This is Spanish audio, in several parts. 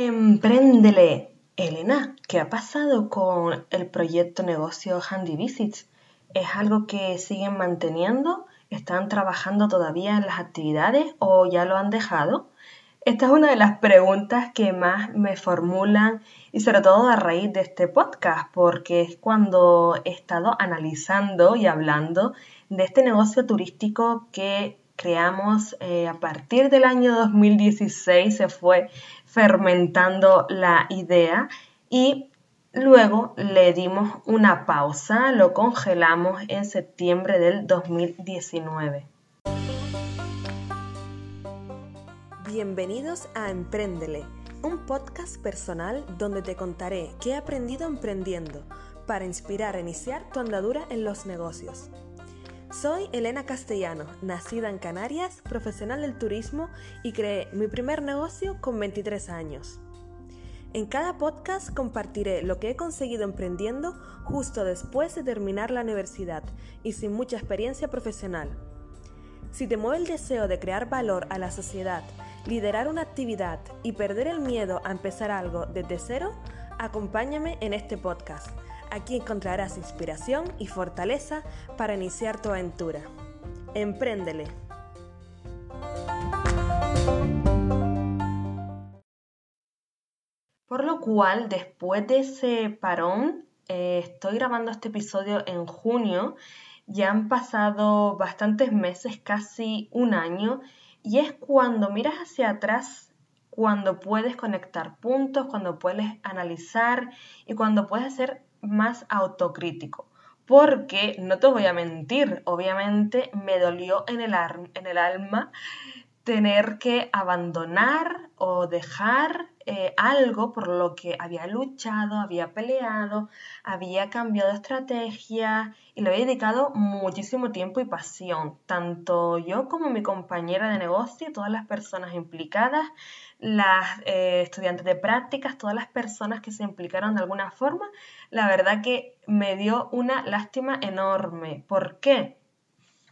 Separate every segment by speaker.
Speaker 1: Empréndele. Elena, ¿qué ha pasado con el proyecto negocio Handy Visits? ¿Es algo que siguen manteniendo? ¿Están trabajando todavía en las actividades o ya lo han dejado? Esta es una de las preguntas que más me formulan y sobre todo a raíz de este podcast, porque es cuando he estado analizando y hablando de este negocio turístico que creamos eh, a partir del año 2016, se fue fermentando la idea y luego le dimos una pausa, lo congelamos en septiembre del 2019. Bienvenidos a Emprendele, un podcast personal donde te contaré qué he aprendido emprendiendo para inspirar a iniciar tu andadura en los negocios. Soy Elena Castellano, nacida en Canarias, profesional del turismo y creé mi primer negocio con 23 años. En cada podcast compartiré lo que he conseguido emprendiendo justo después de terminar la universidad y sin mucha experiencia profesional. Si te mueve el deseo de crear valor a la sociedad, liderar una actividad y perder el miedo a empezar algo desde cero, acompáñame en este podcast Aquí encontrarás inspiración y fortaleza para iniciar tu aventura. Empréndele. Por lo cual, después de ese parón, eh, estoy grabando este episodio en junio. Ya han pasado bastantes meses, casi un año, y es cuando miras hacia atrás, cuando puedes conectar puntos, cuando puedes analizar y cuando puedes hacer más autocrítico. Porque, no te voy a mentir, obviamente me dolió en el, en el alma tener que abandonar o dejar eh, algo por lo que había luchado, había peleado, había cambiado estrategia y le había dedicado muchísimo tiempo y pasión. Tanto yo como mi compañera de negocio, todas las personas implicadas, las eh, estudiantes de prácticas, todas las personas que se implicaron de alguna forma, la verdad que me dio una lástima enorme. ¿Por qué?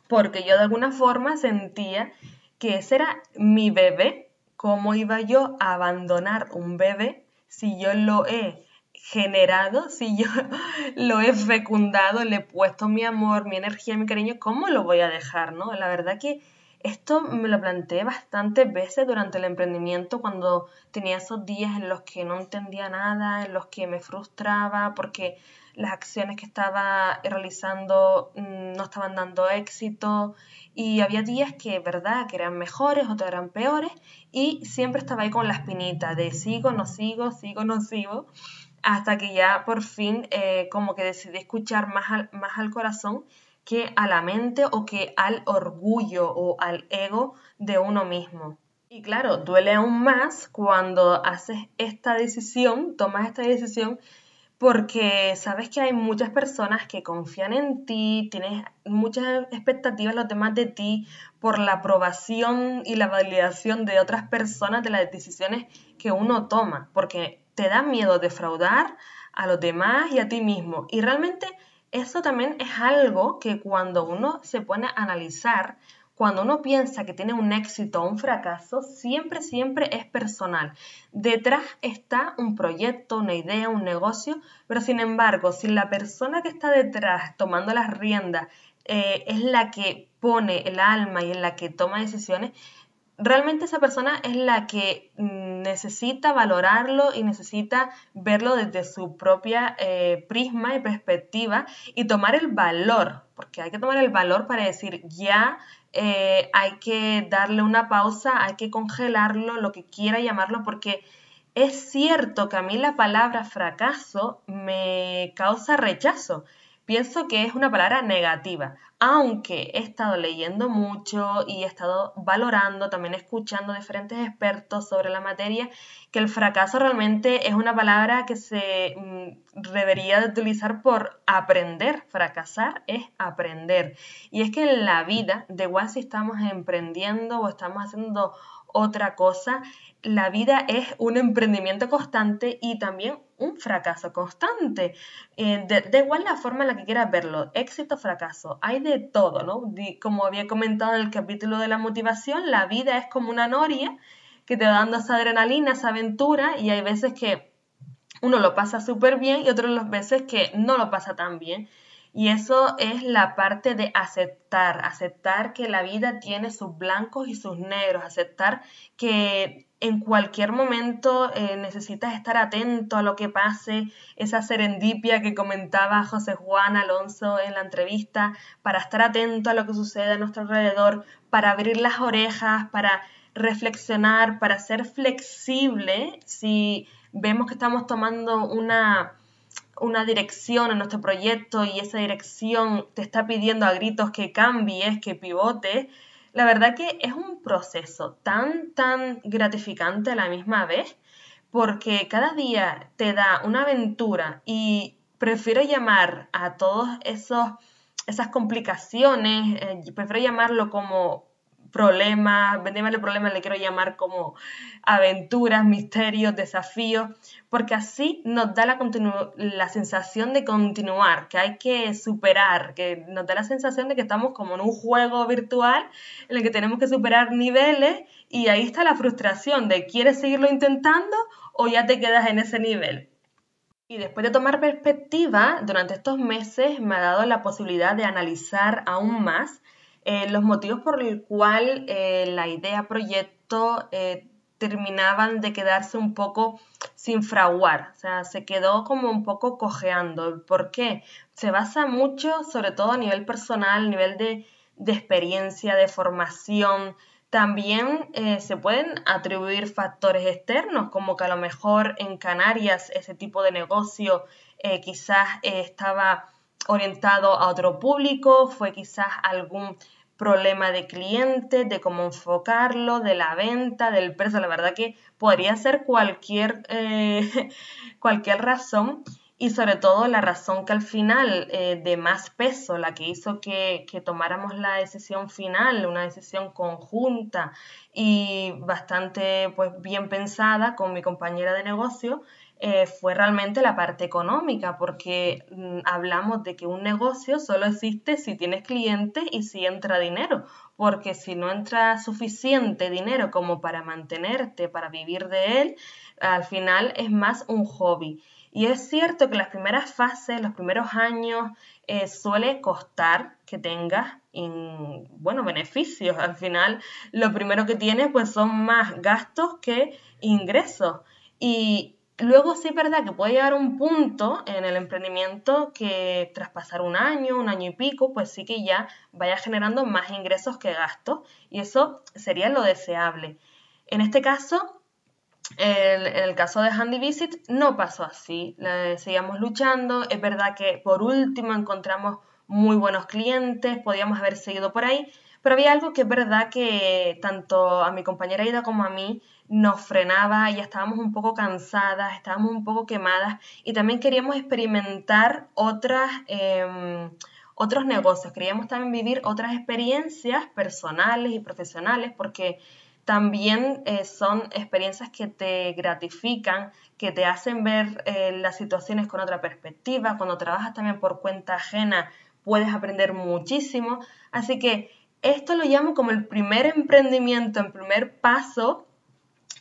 Speaker 1: Porque yo de alguna forma sentía que ese era mi bebé ¿Cómo iba yo a abandonar un bebé si yo lo he generado, si yo lo he fecundado, le he puesto mi amor, mi energía, mi cariño, ¿cómo lo voy a dejar? ¿no? La verdad que esto me lo planteé bastantes veces durante el emprendimiento cuando tenía esos días en los que no entendía nada, en los que me frustraba porque las acciones que estaba realizando mm, no estaban dando éxito. Y había días que, verdad, que eran mejores, otros eran peores y siempre estaba ahí con la espinita de sigo, no sigo, sigo, no sigo, hasta que ya por fin eh, como que decidí escuchar más al, más al corazón que a la mente o que al orgullo o al ego de uno mismo. Y claro, duele aún más cuando haces esta decisión, tomas esta decisión porque sabes que hay muchas personas que confían en ti, tienes muchas expectativas los demás de ti por la aprobación y la validación de otras personas de las decisiones que uno toma, porque te da miedo defraudar a los demás y a ti mismo. Y realmente eso también es algo que cuando uno se pone a analizar, cuando uno piensa que tiene un éxito o un fracaso, siempre, siempre es personal. Detrás está un proyecto, una idea, un negocio, pero sin embargo, si la persona que está detrás tomando las riendas eh, es la que pone el alma y en la que toma decisiones, realmente esa persona es la que mm, necesita valorarlo y necesita verlo desde su propia eh, prisma y perspectiva y tomar el valor, porque hay que tomar el valor para decir ya eh, hay que darle una pausa, hay que congelarlo, lo que quiera llamarlo, porque es cierto que a mí la palabra fracaso me causa rechazo. Pienso que es una palabra negativa, aunque he estado leyendo mucho y he estado valorando, también escuchando diferentes expertos sobre la materia, que el fracaso realmente es una palabra que se mm, debería de utilizar por aprender. Fracasar es aprender. Y es que en la vida, de igual si estamos emprendiendo o estamos haciendo otra cosa. La vida es un emprendimiento constante y también un fracaso constante. Eh, da igual la forma en la que quieras verlo, éxito, fracaso, hay de todo, ¿no? Como había comentado en el capítulo de la motivación, la vida es como una noria que te va dando esa adrenalina, esa aventura, y hay veces que uno lo pasa súper bien y otras veces que no lo pasa tan bien. Y eso es la parte de aceptar, aceptar que la vida tiene sus blancos y sus negros, aceptar que en cualquier momento eh, necesitas estar atento a lo que pase, esa serendipia que comentaba José Juan Alonso en la entrevista, para estar atento a lo que sucede a nuestro alrededor, para abrir las orejas, para reflexionar, para ser flexible. Si vemos que estamos tomando una, una dirección en nuestro proyecto y esa dirección te está pidiendo a gritos que cambies, que pivotes, la verdad que es un proceso tan, tan gratificante a la misma vez, porque cada día te da una aventura y prefiero llamar a todos esos esas complicaciones, eh, prefiero llamarlo como problemas, el problema le quiero llamar como aventuras, misterios, desafíos, porque así nos da la, la sensación de continuar, que hay que superar, que nos da la sensación de que estamos como en un juego virtual en el que tenemos que superar niveles y ahí está la frustración de quieres seguirlo intentando o ya te quedas en ese nivel. Y después de tomar perspectiva, durante estos meses me ha dado la posibilidad de analizar aún más eh, los motivos por el cual eh, la idea proyecto eh, terminaban de quedarse un poco sin fraguar, o sea, se quedó como un poco cojeando. ¿Por qué? Se basa mucho, sobre todo a nivel personal, a nivel de, de experiencia, de formación. También se pueden atribuir factores externos, como que a lo mejor en Canarias ese tipo de negocio quizás estaba orientado a otro público, fue quizás algún problema de cliente, de cómo enfocarlo, de la venta, del precio. La verdad que podría ser cualquier, eh, cualquier razón y sobre todo la razón que al final eh, de más peso, la que hizo que, que, tomáramos la decisión final, una decisión conjunta y bastante pues, bien pensada con mi compañera de negocio, eh, fue realmente la parte económica, porque mm, hablamos de que un negocio solo existe si tienes clientes y si entra dinero, porque si no entra suficiente dinero como para mantenerte, para vivir de él, al final es más un hobby. Y es cierto que las primeras fases, los primeros años, eh, suele costar que tengas, bueno, beneficios. Al final, lo primero que tienes, pues son más gastos que ingresos. Y, Luego sí es verdad que puede llegar un punto en el emprendimiento que tras pasar un año, un año y pico, pues sí que ya vaya generando más ingresos que gastos y eso sería lo deseable. En este caso, en el caso de Handy Visit no pasó así, seguíamos luchando, es verdad que por último encontramos muy buenos clientes, podíamos haber seguido por ahí, pero había algo que es verdad que tanto a mi compañera Ida como a mí nos frenaba, ya estábamos un poco cansadas, estábamos un poco quemadas y también queríamos experimentar otras, em, otros negocios, queríamos también vivir otras experiencias personales y profesionales porque también eh, son experiencias que te gratifican, que te hacen ver eh, las situaciones con otra perspectiva. Cuando trabajas también por cuenta ajena, puedes aprender muchísimo. Así que esto lo llamo como el primer emprendimiento, el primer paso.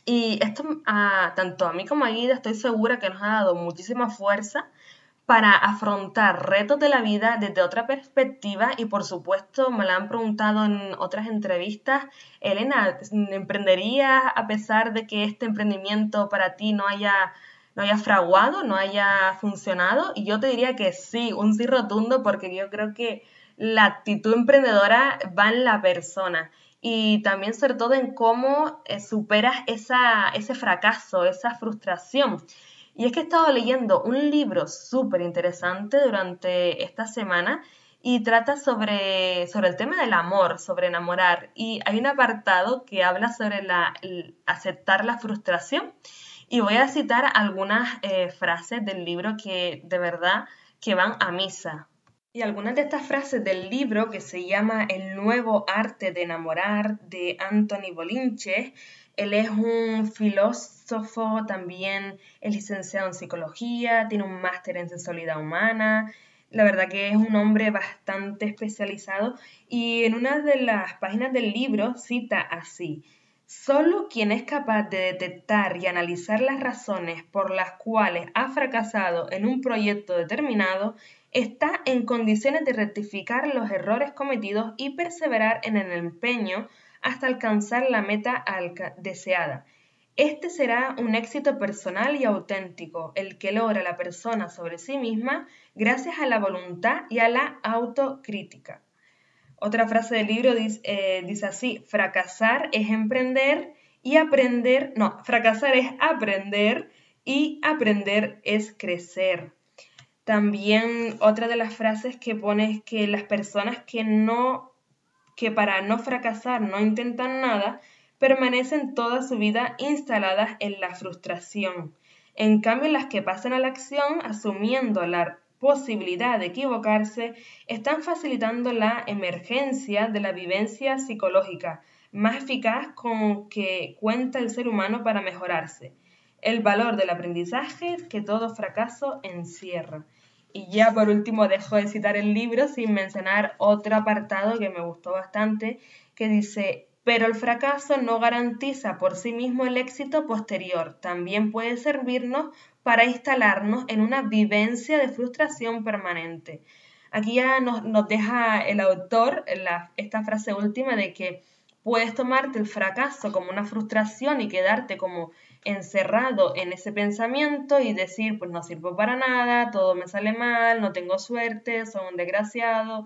Speaker 1: Y esto, tanto a mí como a Guida, estoy segura que nos ha dado muchísima fuerza para afrontar retos de la vida desde otra perspectiva y por supuesto me lo han preguntado en otras entrevistas, Elena, ¿emprenderías a pesar de que este emprendimiento para ti no haya, no haya fraguado, no haya funcionado? Y yo te diría que sí, un sí rotundo porque yo creo que la actitud emprendedora va en la persona y también sobre todo en cómo eh, superas esa, ese fracaso, esa frustración. Y es que he estado leyendo un libro súper interesante durante esta semana y trata sobre, sobre el tema del amor, sobre enamorar. Y hay un apartado que habla sobre la, aceptar la frustración. Y voy a citar algunas eh, frases del libro que de verdad que van a misa. Y algunas de estas frases del libro que se llama El nuevo arte de enamorar de Anthony Bolinche, él es un filósofo, también es licenciado en psicología, tiene un máster en sensualidad humana, la verdad que es un hombre bastante especializado. Y en una de las páginas del libro cita así, Solo quien es capaz de detectar y analizar las razones por las cuales ha fracasado en un proyecto determinado está en condiciones de rectificar los errores cometidos y perseverar en el empeño hasta alcanzar la meta deseada. Este será un éxito personal y auténtico, el que logra la persona sobre sí misma gracias a la voluntad y a la autocrítica. Otra frase del libro dice, eh, dice así, fracasar es emprender y aprender, no, fracasar es aprender y aprender es crecer. También otra de las frases que pone es que las personas que no, que para no fracasar no intentan nada, permanecen toda su vida instaladas en la frustración. En cambio, las que pasan a la acción asumiendo la posibilidad de equivocarse están facilitando la emergencia de la vivencia psicológica más eficaz con que cuenta el ser humano para mejorarse, el valor del aprendizaje que todo fracaso encierra. Y ya por último dejo de citar el libro sin mencionar otro apartado que me gustó bastante, que dice, pero el fracaso no garantiza por sí mismo el éxito posterior, también puede servirnos para instalarnos en una vivencia de frustración permanente. Aquí ya nos, deja el autor esta frase última de que puedes tomarte el fracaso como una frustración y quedarte como encerrado en ese pensamiento y decir, pues no sirvo para nada, todo me sale mal, no tengo suerte, soy un desgraciado,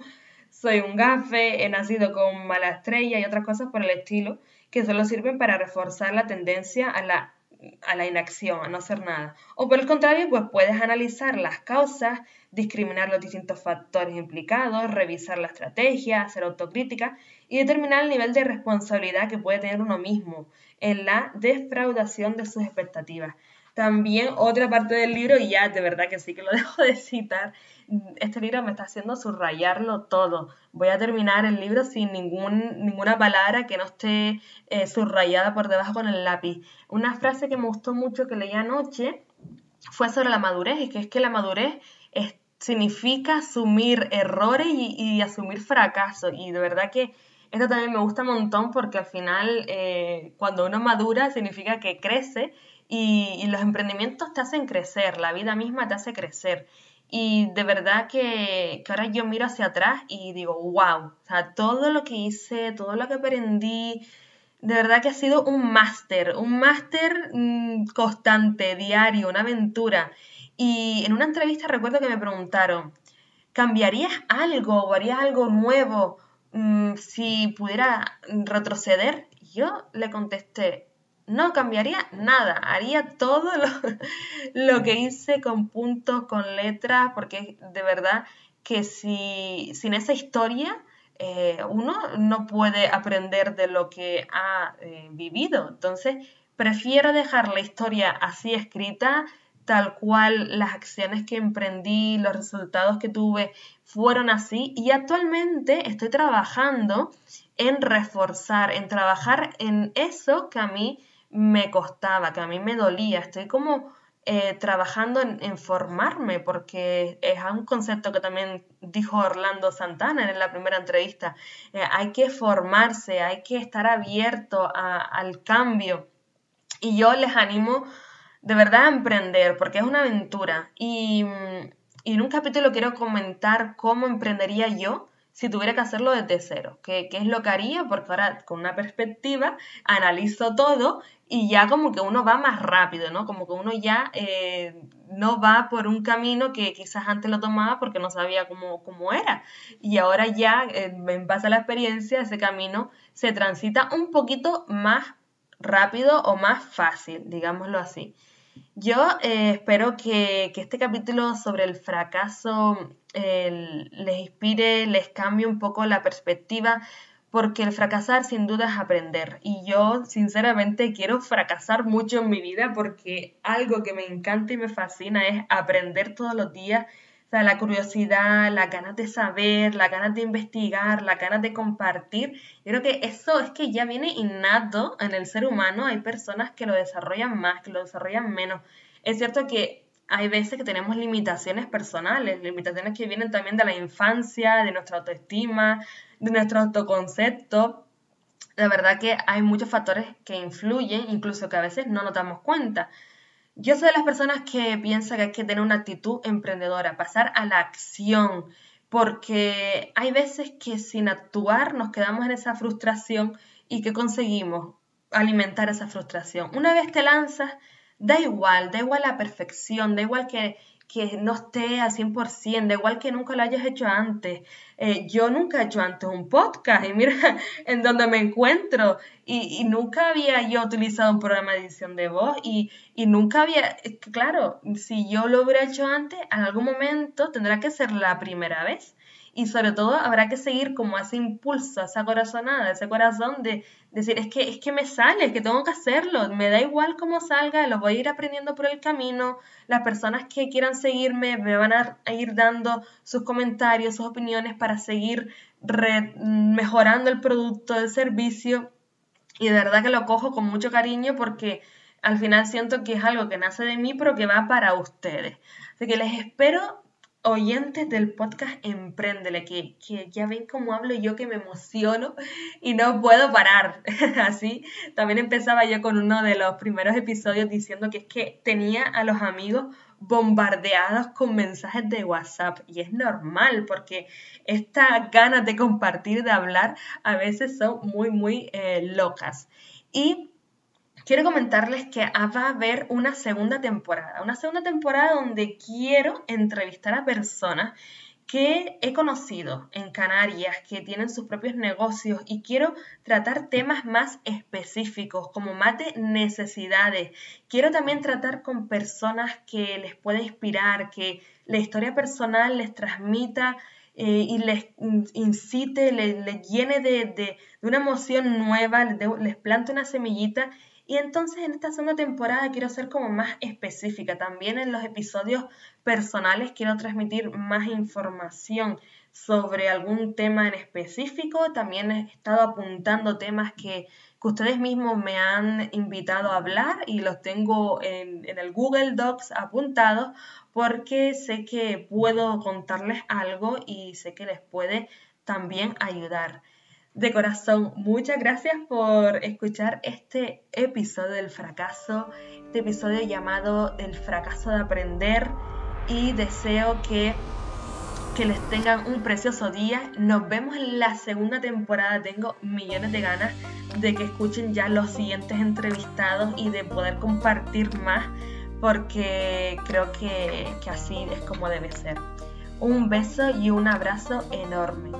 Speaker 1: soy un gafe, he nacido con mala estrella y otras cosas por el estilo, que solo sirven para reforzar la tendencia a la a la inacción, a no hacer nada. O por el contrario, pues puedes analizar las causas, discriminar los distintos factores implicados, revisar la estrategia, hacer autocrítica y determinar el nivel de responsabilidad que puede tener uno mismo en la defraudación de sus expectativas. También otra parte del libro, y ya de verdad que sí que lo dejo de citar, este libro me está haciendo subrayarlo todo. Voy a terminar el libro sin ninguna palabra que no esté eh, subrayada por debajo con el lápiz. Una frase que me gustó mucho que leí anoche fue sobre la madurez, y que es que la madurez significa asumir errores y, asumir fracasos. Y de verdad que esto también me gusta un montón porque al final eh, cuando uno madura significa que crece y, los emprendimientos te hacen crecer, la vida misma te hace crecer. Y de verdad que, ahora yo miro hacia atrás y digo, wow, o sea, todo lo que hice, todo lo que aprendí, de verdad que ha sido un máster, un máster mm, constante, diario, una aventura. Y en una entrevista recuerdo que me preguntaron, ¿cambiarías algo o harías algo nuevo mm, si pudiera retroceder? Yo le contesté, no cambiaría nada, haría todo lo, que hice con puntos, con letras, porque de verdad que si, sin esa historia eh, uno no puede aprender de lo que ha eh, vivido. Entonces, prefiero dejar la historia así escrita, tal cual las acciones que emprendí, los resultados que tuve fueron así y actualmente estoy trabajando en reforzar, en trabajar en eso que a mí me costaba, que a mí me dolía. Estoy como eh, trabajando en, formarme, porque es un concepto que también dijo Orlando Santana en la primera entrevista. Eh, hay que formarse, hay que estar abierto al cambio. Y yo les animo de verdad a emprender, porque es una aventura. Y, y en un capítulo quiero comentar cómo emprendería yo si tuviera que hacerlo desde cero. ¿Qué, ¿Qué, es lo que haría? Porque ahora con una perspectiva analizo todo y ya como que uno va más rápido, ¿no? Como que uno ya eh, no va por un camino que quizás antes lo tomaba porque no sabía cómo, cómo era. Y ahora ya, eh, en base a la experiencia, ese camino se transita un poquito más rápido o más fácil, digámoslo así. Yo eh, espero que, este capítulo sobre el fracaso les inspire, les cambie un poco la perspectiva, porque el fracasar sin duda es aprender. Y yo sinceramente quiero fracasar mucho en mi vida porque algo que me encanta y me fascina es aprender todos los días. Sea, la curiosidad, la ganas de saber, la ganas de investigar, la ganas de compartir. Yo creo que eso es que ya viene innato en el ser humano. Hay personas que lo desarrollan más, que lo desarrollan menos. Es cierto que hay veces que tenemos limitaciones personales, limitaciones que vienen también de la infancia, de nuestra autoestima, de nuestro autoconcepto. la verdad que hay muchos factores que influyen, incluso que a veces no nos damos cuenta. Yo soy de las personas que piensa que hay que tener una actitud emprendedora, pasar a la acción, porque hay veces que sin actuar nos quedamos en esa frustración y que conseguimos alimentar esa frustración. Una vez te lanzas, da igual, da igual la perfección, da igual que, que no esté al 100%, da igual que nunca lo hayas hecho antes. Eh, yo nunca he hecho antes un podcast y mira en donde me encuentro y, nunca había yo utilizado un programa de edición de voz y, y nunca había, claro, si yo lo hubiera hecho antes, en algún momento tendrá que ser la primera vez y sobre todo habrá que seguir como ese impulso, esa corazonada, ese corazón de decir, es que, es que me sale, es que tengo que hacerlo, me da igual cómo salga, lo voy a ir aprendiendo por el camino, las personas que quieran seguirme me van a ir dando sus comentarios, sus opiniones para seguir mejorando el producto, el servicio y de verdad que lo cojo con mucho cariño porque al final siento que es algo que nace de mí pero que va para ustedes. Así que les espero oyentes del podcast Emprendele, que, que, ya ven cómo hablo yo que me emociono y no puedo parar. Así, también empezaba yo con uno de los primeros episodios diciendo que es que tenía a los amigos bombardeados con mensajes de WhatsApp y es normal porque estas ganas de compartir, de hablar, a veces son muy, muy eh, locas. Y quiero comentarles que va a haber una segunda temporada, una segunda temporada donde quiero entrevistar a personas que he conocido en Canarias, que tienen sus propios negocios y quiero tratar temas más específicos, como más de necesidades. Quiero también tratar con personas que les pueda inspirar, que la historia personal les transmita eh, y les incite, les, llene de, una emoción nueva, les plante una semillita y entonces en esta segunda temporada quiero ser como más específica. También en los episodios personales quiero transmitir más información sobre algún tema en específico. También he estado apuntando temas que, ustedes mismos me han invitado a hablar y los tengo en, en el Google Docs apuntados porque sé que puedo contarles algo y sé que les puede también ayudar de corazón, muchas gracias por escuchar este episodio del fracaso, este episodio llamado El fracaso de aprender y deseo que, que les tengan un precioso día. Nos vemos en la segunda temporada, tengo millones de ganas de que escuchen ya los siguientes entrevistados y de poder compartir más porque creo que, que así es como debe ser. Un beso y un abrazo enorme.